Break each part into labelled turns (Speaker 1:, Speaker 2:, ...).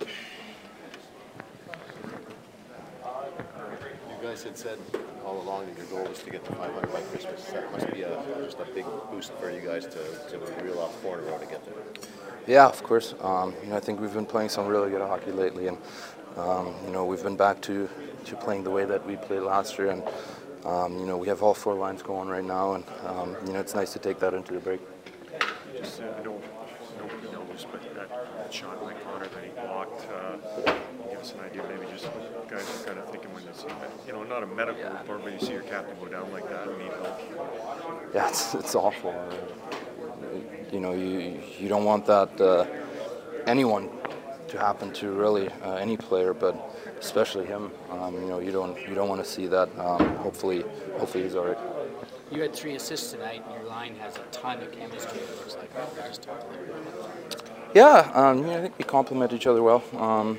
Speaker 1: You guys had said all along that your goal was to get to 500 by Christmas. That must be a, just a big boost for you guys to, to reel off four in a row to get there.
Speaker 2: Yeah, of course. Um, you know, I think we've been playing some really good hockey lately, and um, you know, we've been back to, to playing the way that we played last year, and um, you know, we have all four lines going right now, and um, you know, it's nice to take that into the break.
Speaker 3: Just, uh, Nobody knows, but that, that shot by Connor that he blocked, uh, give us an idea, maybe just guys are kind of thinking when they see that. You know, not a medical report, but you see your captain go down like that and need help.
Speaker 2: Yeah, it's, it's awful. You know, you you don't want that uh, anyone to happen to really uh, any player, but especially him. Um, you know, you don't you don't want to see that. Um, hopefully, hopefully he's all right.
Speaker 4: You had three assists tonight, and your line has a ton of chemistry. It looks like. Just talk a little bit about that.
Speaker 2: Yeah, um, yeah, I think we complement each other well. Um,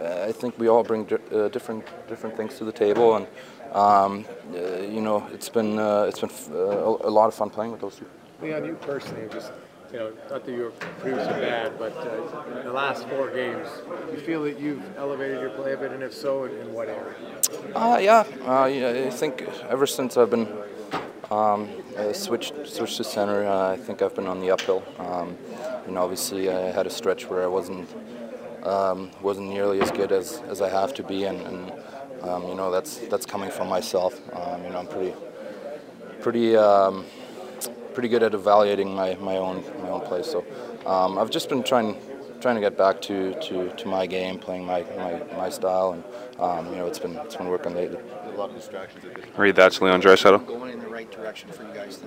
Speaker 2: I think we all bring di- uh, different different things to the table, and um, uh, you know, it's been uh, it's been f- uh, a, a lot of fun playing with those two.
Speaker 5: Leon, you personally, just you know, not that you were producing bad, but uh, in the last four games, you feel that you've elevated your play a bit, and if so, in, in what area?
Speaker 2: Uh, yeah, uh, yeah, I think ever since I've been um, uh, switched switched to center, uh, I think I've been on the uphill. Um, and obviously, I had a stretch where I wasn't um, wasn't nearly as good as, as I have to be, and, and um, you know that's that's coming from myself. Um, you know, I'm pretty pretty um, pretty good at evaluating my, my own my own play. So I've just been trying trying to get back to, to, to my game, playing my, my, my style, and um, you know it's been it's been working lately.
Speaker 1: A lot of distractions.
Speaker 6: Read that's Leon Draisaitl.
Speaker 7: going in the right direction for you guys